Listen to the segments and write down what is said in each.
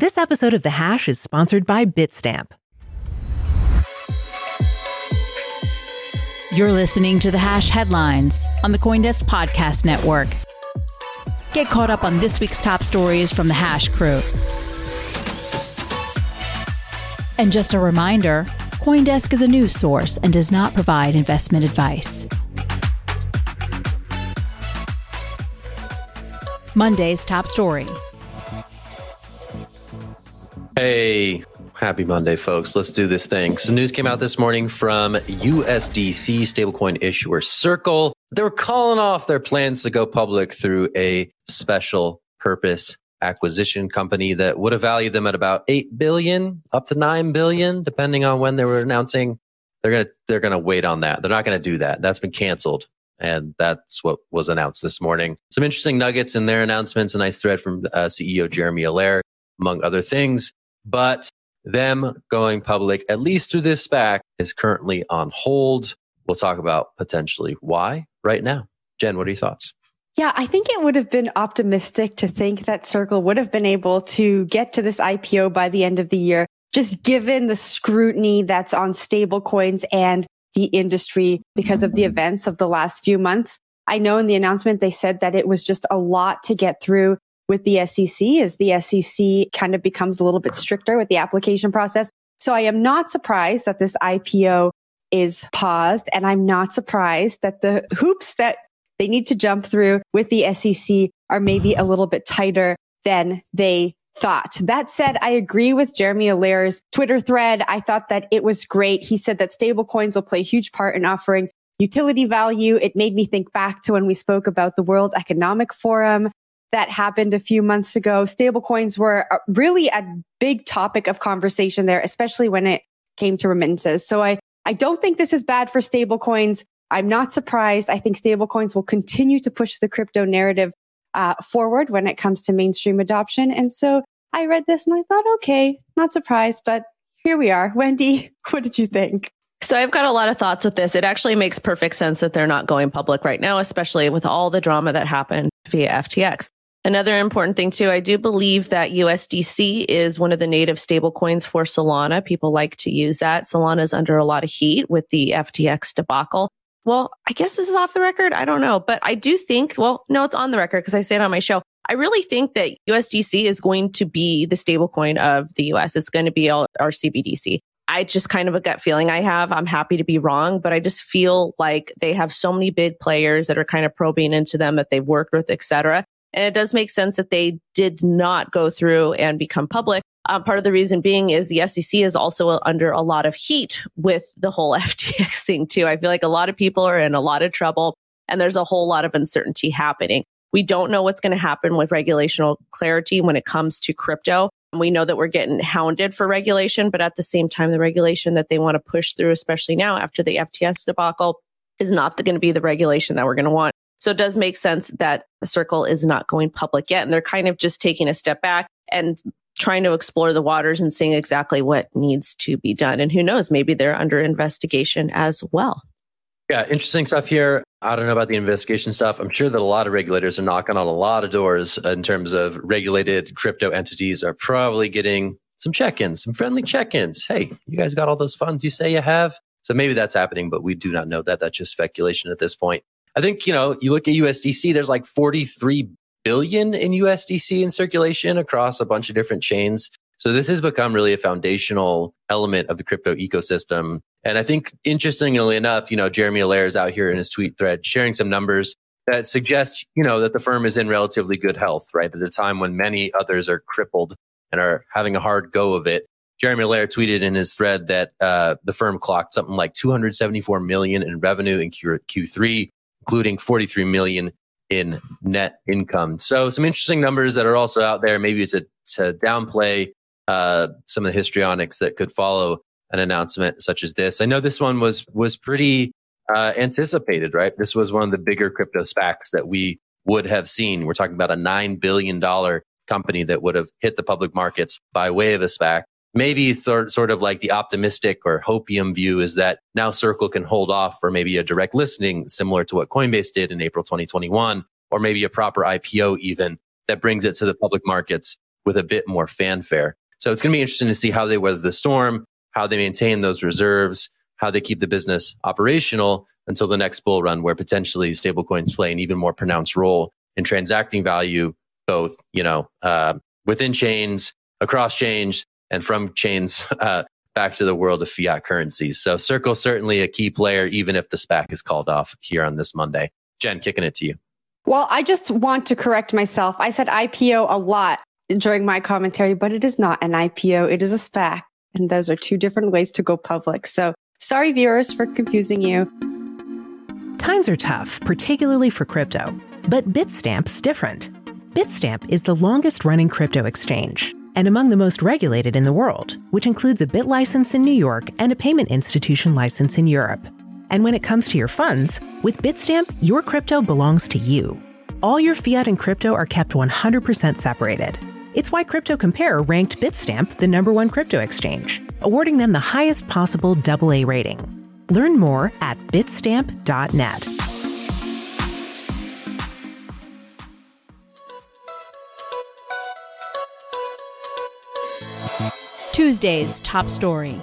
This episode of The Hash is sponsored by Bitstamp. You're listening to The Hash headlines on the Coindesk Podcast Network. Get caught up on this week's top stories from The Hash crew. And just a reminder Coindesk is a news source and does not provide investment advice. Monday's top story. Hey, happy Monday, folks. Let's do this thing. So, news came out this morning from USDC stablecoin issuer Circle. They were calling off their plans to go public through a special purpose acquisition company that would have valued them at about 8 billion up to 9 billion depending on when they were announcing they're going to they're going to wait on that they're not going to do that that's been canceled and that's what was announced this morning some interesting nuggets in their announcements a nice thread from uh, ceo jeremy allaire among other things but them going public at least through this SPAC is currently on hold. We'll talk about potentially why right now. Jen what are your thoughts? Yeah, I think it would have been optimistic to think that Circle would have been able to get to this IPO by the end of the year, just given the scrutiny that's on stablecoins and the industry because of the events of the last few months. I know in the announcement they said that it was just a lot to get through with the SEC as the SEC kind of becomes a little bit stricter with the application process. So I am not surprised that this IPO is paused and I'm not surprised that the hoops that they need to jump through with the SEC are maybe a little bit tighter than they thought. That said, I agree with Jeremy Allaire's Twitter thread. I thought that it was great. He said that stablecoins will play a huge part in offering utility value. It made me think back to when we spoke about the World Economic Forum that happened a few months ago. Stablecoins were really a big topic of conversation there, especially when it came to remittances. So I, I don't think this is bad for stablecoins. I'm not surprised. I think stablecoins will continue to push the crypto narrative uh, forward when it comes to mainstream adoption. And so I read this and I thought, okay, not surprised, but here we are. Wendy, what did you think? So I've got a lot of thoughts with this. It actually makes perfect sense that they're not going public right now, especially with all the drama that happened via FTX. Another important thing too, I do believe that USDC is one of the native stablecoins for Solana. People like to use that. Solana is under a lot of heat with the FTX debacle well, I guess this is off the record. I don't know, but I do think, well, no, it's on the record because I say it on my show. I really think that USDC is going to be the stablecoin of the US. It's going to be our, CBDC. I just kind of a gut feeling I have. I'm happy to be wrong, but I just feel like they have so many big players that are kind of probing into them that they've worked with, et cetera. And it does make sense that they did not go through and become public. Um, part of the reason being is the SEC is also under a lot of heat with the whole FTX thing too. I feel like a lot of people are in a lot of trouble and there's a whole lot of uncertainty happening. We don't know what's going to happen with regulational clarity when it comes to crypto. We know that we're getting hounded for regulation, but at the same time, the regulation that they want to push through, especially now after the FTX debacle, is not going to be the regulation that we're going to want. So it does make sense that Circle is not going public yet. And they're kind of just taking a step back and trying to explore the waters and seeing exactly what needs to be done. And who knows, maybe they're under investigation as well. Yeah, interesting stuff here. I don't know about the investigation stuff. I'm sure that a lot of regulators are knocking on a lot of doors in terms of regulated crypto entities are probably getting some check-ins, some friendly check-ins. Hey, you guys got all those funds you say you have? So maybe that's happening, but we do not know that. That's just speculation at this point. I think, you know, you look at USDC, there's like 43 billion in USDC in circulation across a bunch of different chains. So this has become really a foundational element of the crypto ecosystem. And I think interestingly enough, you know, Jeremy Allaire is out here in his tweet thread sharing some numbers that suggest, you know, that the firm is in relatively good health, right? At a time when many others are crippled and are having a hard go of it. Jeremy Allaire tweeted in his thread that uh, the firm clocked something like 274 million in revenue in Q- Q3, including 43 million in net income. So some interesting numbers that are also out there. Maybe it's a, to downplay uh, some of the histrionics that could follow an announcement such as this. I know this one was was pretty uh, anticipated, right? This was one of the bigger crypto SPACs that we would have seen. We're talking about a nine billion dollar company that would have hit the public markets by way of a SPAC. Maybe th- sort of like the optimistic or hopium view is that now Circle can hold off for maybe a direct listing similar to what Coinbase did in April 2021, or maybe a proper IPO even that brings it to the public markets with a bit more fanfare. So it's going to be interesting to see how they weather the storm, how they maintain those reserves, how they keep the business operational until the next bull run, where potentially stablecoins play an even more pronounced role in transacting value, both you know uh, within chains, across chains, and from chains uh, back to the world of fiat currencies. So Circle certainly a key player, even if the SPAC is called off here on this Monday. Jen, kicking it to you. Well, I just want to correct myself. I said IPO a lot during my commentary, but it is not an IPO. It is a SPAC. And those are two different ways to go public. So sorry, viewers, for confusing you. Times are tough, particularly for crypto, but Bitstamp's different. Bitstamp is the longest running crypto exchange and among the most regulated in the world, which includes a BitLicense in New York and a payment institution license in Europe. And when it comes to your funds, with Bitstamp, your crypto belongs to you. All your fiat and crypto are kept 100% separated. It's why CryptoCompare ranked Bitstamp the number one crypto exchange, awarding them the highest possible AA rating. Learn more at bitstamp.net. Tuesday's top story.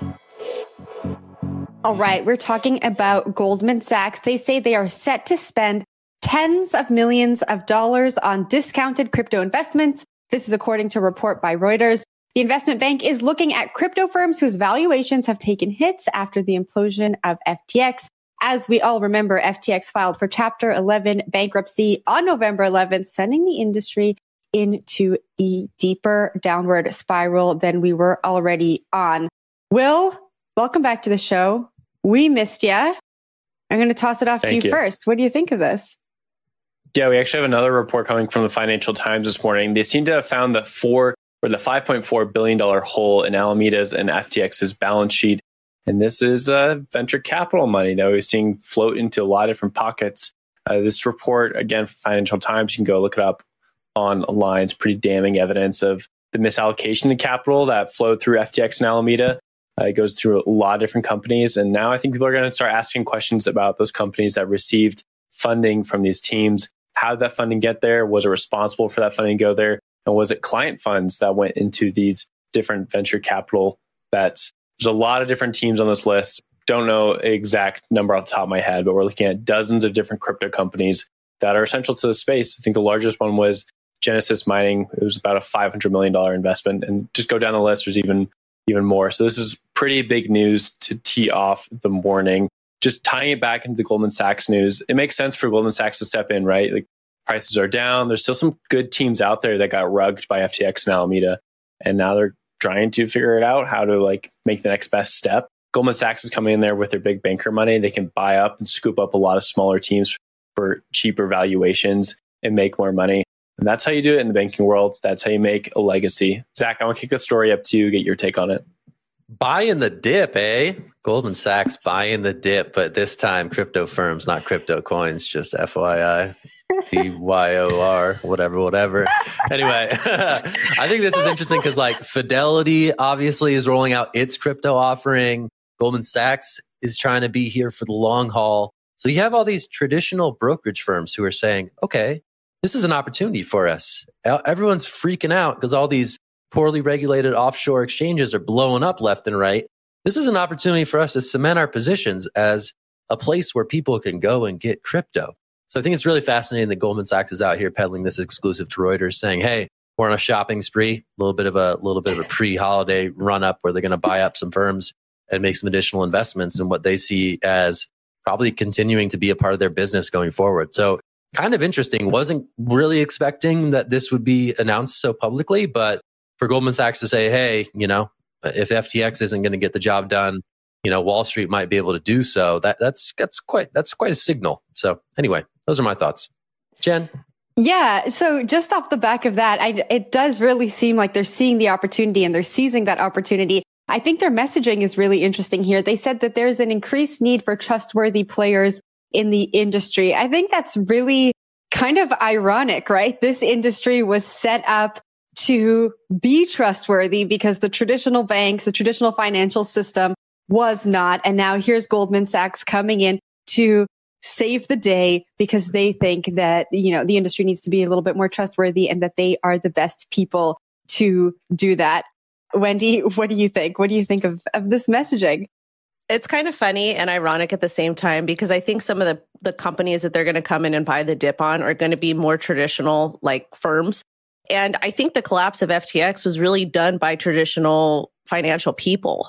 All right, we're talking about Goldman Sachs. They say they are set to spend tens of millions of dollars on discounted crypto investments. This is according to a report by Reuters. The investment bank is looking at crypto firms whose valuations have taken hits after the implosion of FTX. As we all remember, FTX filed for Chapter 11 bankruptcy on November 11th, sending the industry into a deeper downward spiral than we were already on. Will, welcome back to the show. We missed you. I'm going to toss it off Thank to you, you first. What do you think of this? Yeah, we actually have another report coming from the Financial Times this morning. They seem to have found the four or the $5.4 billion hole in Alameda's and FTX's balance sheet. And this is uh, venture capital money that we're seeing float into a lot of different pockets. Uh, this report, again, from Financial Times, you can go look it up online. It's pretty damning evidence of the misallocation of capital that flowed through FTX and Alameda. Uh, it goes through a lot of different companies. And now I think people are going to start asking questions about those companies that received funding from these teams. How did that funding get there? Was it responsible for that funding to go there? And was it client funds that went into these different venture capital bets? There's a lot of different teams on this list. Don't know exact number off the top of my head, but we're looking at dozens of different crypto companies that are essential to the space. I think the largest one was Genesis Mining. It was about a $500 million investment. And just go down the list, there's even even more. So this is pretty big news to tee off the morning. Just tying it back into the Goldman Sachs news, it makes sense for Goldman Sachs to step in, right? Like prices are down. There's still some good teams out there that got rugged by FTX and Alameda, and now they're trying to figure it out how to like make the next best step. Goldman Sachs is coming in there with their big banker money. They can buy up and scoop up a lot of smaller teams for cheaper valuations and make more money. And that's how you do it in the banking world. That's how you make a legacy. Zach, I want to kick the story up to you, get your take on it. Buying the dip, eh? Goldman Sachs buying the dip, but this time crypto firms, not crypto coins, just FYI. T Y O R, whatever, whatever. Anyway, I think this is interesting because like Fidelity obviously is rolling out its crypto offering. Goldman Sachs is trying to be here for the long haul. So you have all these traditional brokerage firms who are saying, okay, this is an opportunity for us. Everyone's freaking out because all these poorly regulated offshore exchanges are blowing up left and right. This is an opportunity for us to cement our positions as a place where people can go and get crypto. So I think it's really fascinating that Goldman Sachs is out here peddling this exclusive to Reuters saying, hey, we're on a shopping spree, a little bit of a little bit of a pre-holiday run up where they're going to buy up some firms and make some additional investments in what they see as probably continuing to be a part of their business going forward. So kind of interesting. Wasn't really expecting that this would be announced so publicly, but for Goldman Sachs to say, hey, you know, if FTX isn't going to get the job done, you know, Wall Street might be able to do so. That that's that's quite that's quite a signal. So anyway, those are my thoughts. Jen. Yeah. So just off the back of that, I, it does really seem like they're seeing the opportunity and they're seizing that opportunity. I think their messaging is really interesting here. They said that there's an increased need for trustworthy players in the industry. I think that's really kind of ironic, right? This industry was set up to be trustworthy because the traditional banks, the traditional financial system was not. And now here's Goldman Sachs coming in to save the day because they think that, you know, the industry needs to be a little bit more trustworthy and that they are the best people to do that. Wendy, what do you think? What do you think of, of this messaging? It's kind of funny and ironic at the same time because I think some of the, the companies that they're going to come in and buy the dip on are going to be more traditional like firms. And I think the collapse of FTX was really done by traditional financial people,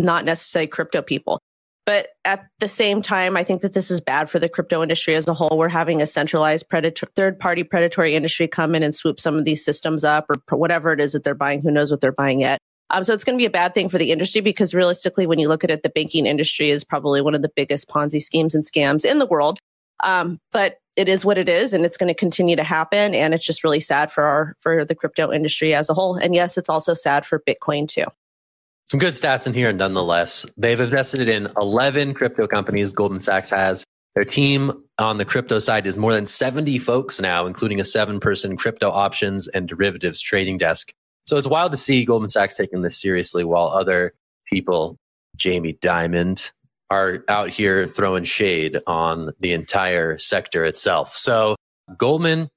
not necessarily crypto people. But at the same time, I think that this is bad for the crypto industry as a whole. We're having a centralized predator, third party predatory industry come in and swoop some of these systems up or whatever it is that they're buying. Who knows what they're buying yet? Um, so it's going to be a bad thing for the industry because realistically, when you look at it, the banking industry is probably one of the biggest Ponzi schemes and scams in the world. Um, but it is what it is, and it's going to continue to happen. And it's just really sad for our for the crypto industry as a whole. And yes, it's also sad for Bitcoin too. Some good stats in here, nonetheless. They've invested in 11 crypto companies. Goldman Sachs has. Their team on the crypto side is more than 70 folks now, including a seven person crypto options and derivatives trading desk. So it's wild to see Goldman Sachs taking this seriously while other people, Jamie Dimon, are out here throwing shade on the entire sector itself. So Goldman,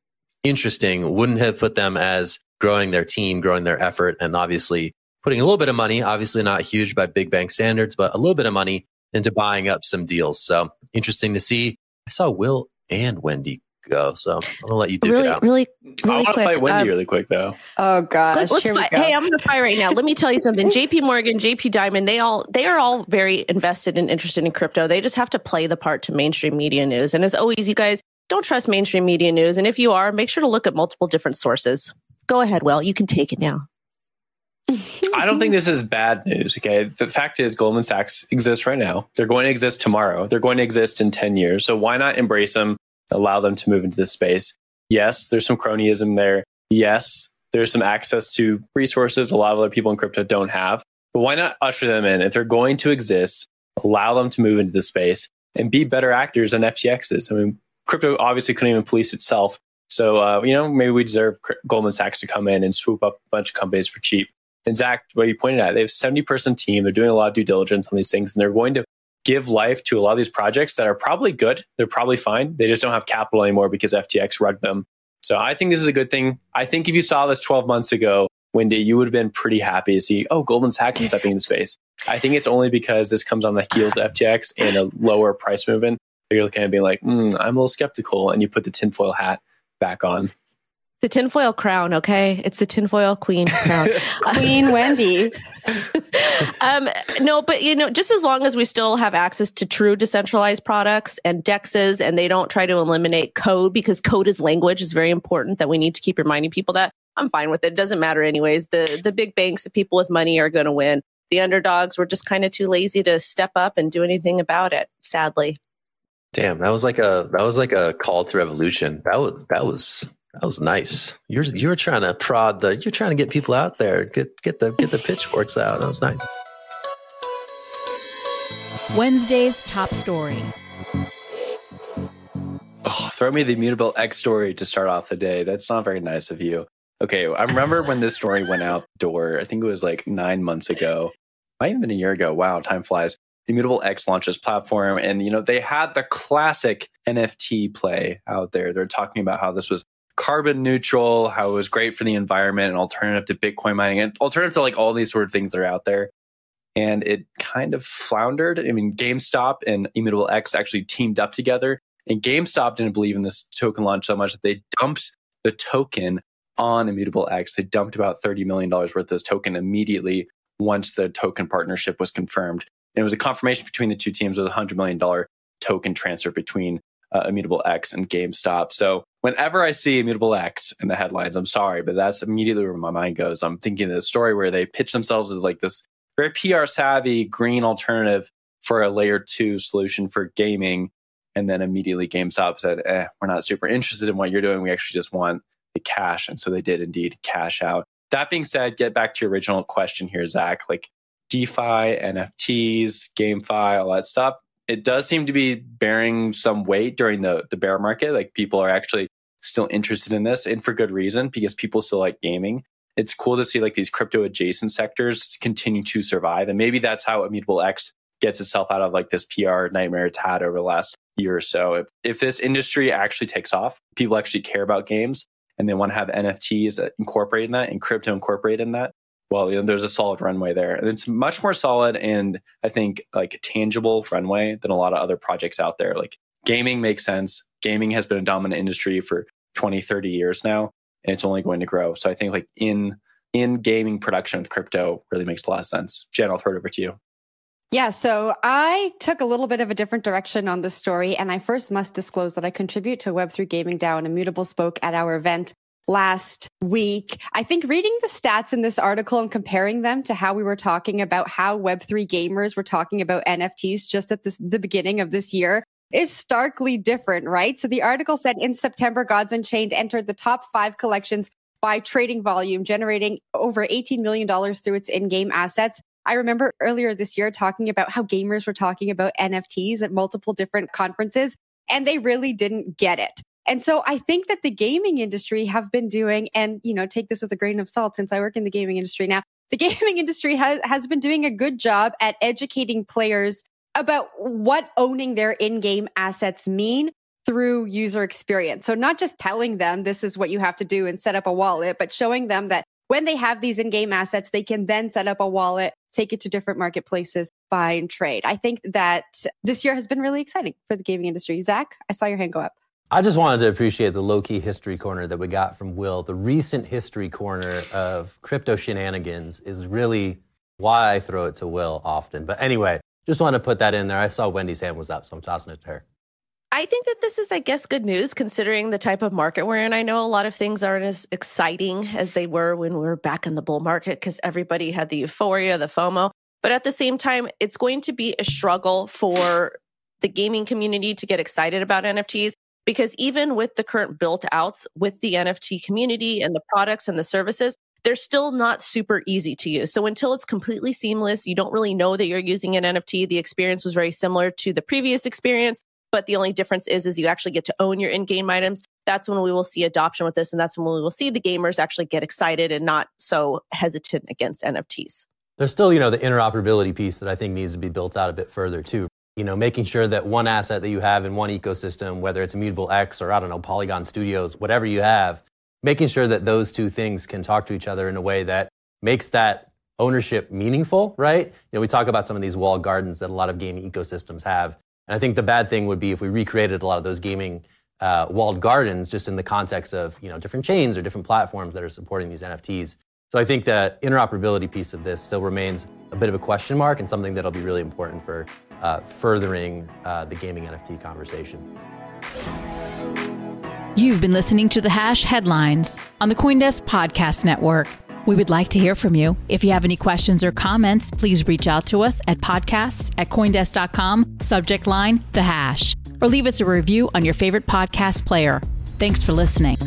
interesting, wouldn't have put them as growing their team, growing their effort, and obviously putting a little bit of money, obviously not huge by big bank standards, but a little bit of money into buying up some deals. So interesting to see. I saw Will and Wendy go. So I'm gonna let you do really, it out. Really, really I want to fight Wendy um, really quick though. Oh gosh. Let, us here we fight. go. Hey, I'm going to fight right now. Let me tell you something. JP Morgan, JP Diamond, they all they are all very invested and interested in crypto. They just have to play the part to mainstream media news. And as always, you guys don't trust mainstream media news. And if you are, make sure to look at multiple different sources. Go ahead, Will. You can take it now. I don't think this is bad news. Okay. The fact is, Goldman Sachs exists right now. They're going to exist tomorrow. They're going to exist in 10 years. So why not embrace them, allow them to move into this space? Yes, there's some cronyism there. Yes, there's some access to resources a lot of other people in crypto don't have. But why not usher them in? If they're going to exist, allow them to move into the space and be better actors than FTX is. I mean, crypto obviously couldn't even police itself. So, uh, you know, maybe we deserve Goldman Sachs to come in and swoop up a bunch of companies for cheap. And Zach, what you pointed out, they have a 70 person team. They're doing a lot of due diligence on these things, and they're going to give life to a lot of these projects that are probably good. They're probably fine. They just don't have capital anymore because FTX rugged them. So I think this is a good thing. I think if you saw this 12 months ago, Wendy, you would have been pretty happy to see, oh, Goldman Sachs is stepping into space. I think it's only because this comes on the heels of FTX and a lower price movement you're looking at being like, mm, I'm a little skeptical. And you put the tinfoil hat back on. The tinfoil crown, okay? It's the tinfoil queen crown. Queen Wendy. um, no, but you know, just as long as we still have access to true decentralized products and dexes and they don't try to eliminate code because code is language is very important that we need to keep reminding people that I'm fine with it. It doesn't matter anyways. The the big banks, the people with money are gonna win. The underdogs were just kind of too lazy to step up and do anything about it, sadly. Damn, that was like a that was like a call to revolution. That was that was that was nice. You're you're trying to prod the you're trying to get people out there. Get get the get the pitchforks out. That was nice. Wednesday's top story. Oh, throw me the immutable X story to start off the day. That's not very nice of you. Okay, I remember when this story went out the door. I think it was like nine months ago, might even been a year ago. Wow, time flies. The Immutable X launches platform, and you know they had the classic NFT play out there. They're talking about how this was carbon neutral, how it was great for the environment, an alternative to Bitcoin mining, and alternative to like all these sort of things that are out there. And it kind of floundered. I mean, GameStop and Immutable X actually teamed up together, and GameStop didn't believe in this token launch so much that they dumped the token on Immutable X. They dumped about $30 million worth of this token immediately once the token partnership was confirmed. And it was a confirmation between the two teams. It was a $100 million token transfer between uh, Immutable X and GameStop. So whenever I see Immutable X in the headlines, I'm sorry, but that's immediately where my mind goes. I'm thinking of the story where they pitch themselves as like this very PR savvy green alternative for a layer two solution for gaming. And then immediately GameStop said, eh, we're not super interested in what you're doing. We actually just want the cash. And so they did indeed cash out. That being said, get back to your original question here, Zach. Like DeFi, NFTs, GameFi, all that stuff. It does seem to be bearing some weight during the, the bear market. Like people are actually still interested in this and for good reason because people still like gaming. It's cool to see like these crypto adjacent sectors continue to survive. And maybe that's how Immutable X gets itself out of like this PR nightmare it's had over the last year or so. If, if this industry actually takes off, people actually care about games and they want to have NFTs uh, incorporated in that and crypto incorporated in that, well, you know, there's a solid runway there. And it's much more solid and I think like a tangible runway than a lot of other projects out there. Like gaming makes sense. Gaming has been a dominant industry for 20, 30 years now, and it's only going to grow. So I think like in in gaming production with crypto really makes a lot of sense. Jen, I'll throw it over to you. Yeah, so I took a little bit of a different direction on this story, and I first must disclose that I contribute to Web3 Gaming DAO and Immutable spoke at our event last week. I think reading the stats in this article and comparing them to how we were talking about how Web3 gamers were talking about NFTs just at this, the beginning of this year is starkly different, right? So the article said in September, Gods Unchained entered the top five collections by trading volume, generating over $18 million through its in-game assets. I remember earlier this year talking about how gamers were talking about NFTs at multiple different conferences and they really didn't get it. And so I think that the gaming industry have been doing, and you know, take this with a grain of salt since I work in the gaming industry now. The gaming industry has, has been doing a good job at educating players about what owning their in-game assets mean through user experience. So not just telling them this is what you have to do and set up a wallet, but showing them that when they have these in-game assets, they can then set up a wallet, take it to different marketplaces, buy and trade. I think that this year has been really exciting for the gaming industry. Zach, I saw your hand go up. I just wanted to appreciate the low key history corner that we got from Will. The recent history corner of crypto shenanigans is really why I throw it to Will often. But anyway, just wanted to put that in there. I saw Wendy's hand was up, so I'm tossing it to her. I think that this is, I guess, good news considering the type of market we're in. I know a lot of things aren't as exciting as they were when we were back in the bull market because everybody had the euphoria, the FOMO. But at the same time, it's going to be a struggle for the gaming community to get excited about NFTs because even with the current built outs with the NFT community and the products and the services, they're still not super easy to use. So until it's completely seamless, you don't really know that you're using an NFT. The experience was very similar to the previous experience, but the only difference is, is you actually get to own your in-game items. That's when we will see adoption with this. And that's when we will see the gamers actually get excited and not so hesitant against NFTs. There's still, you know, the interoperability piece that I think needs to be built out a bit further too you know, making sure that one asset that you have in one ecosystem, whether it's Immutable X or I don't know, Polygon Studios, whatever you have, making sure that those two things can talk to each other in a way that makes that ownership meaningful, right? You know, we talk about some of these walled gardens that a lot of gaming ecosystems have. And I think the bad thing would be if we recreated a lot of those gaming uh, walled gardens just in the context of, you know, different chains or different platforms that are supporting these NFTs. So I think that interoperability piece of this still remains a bit of a question mark and something that'll be really important for furthering uh, the gaming NFT conversation. You've been listening to the Hash headlines on the Coindesk Podcast Network. We would like to hear from you. If you have any questions or comments, please reach out to us at podcasts at coindesk.com, subject line, the hash, or leave us a review on your favorite podcast player. Thanks for listening.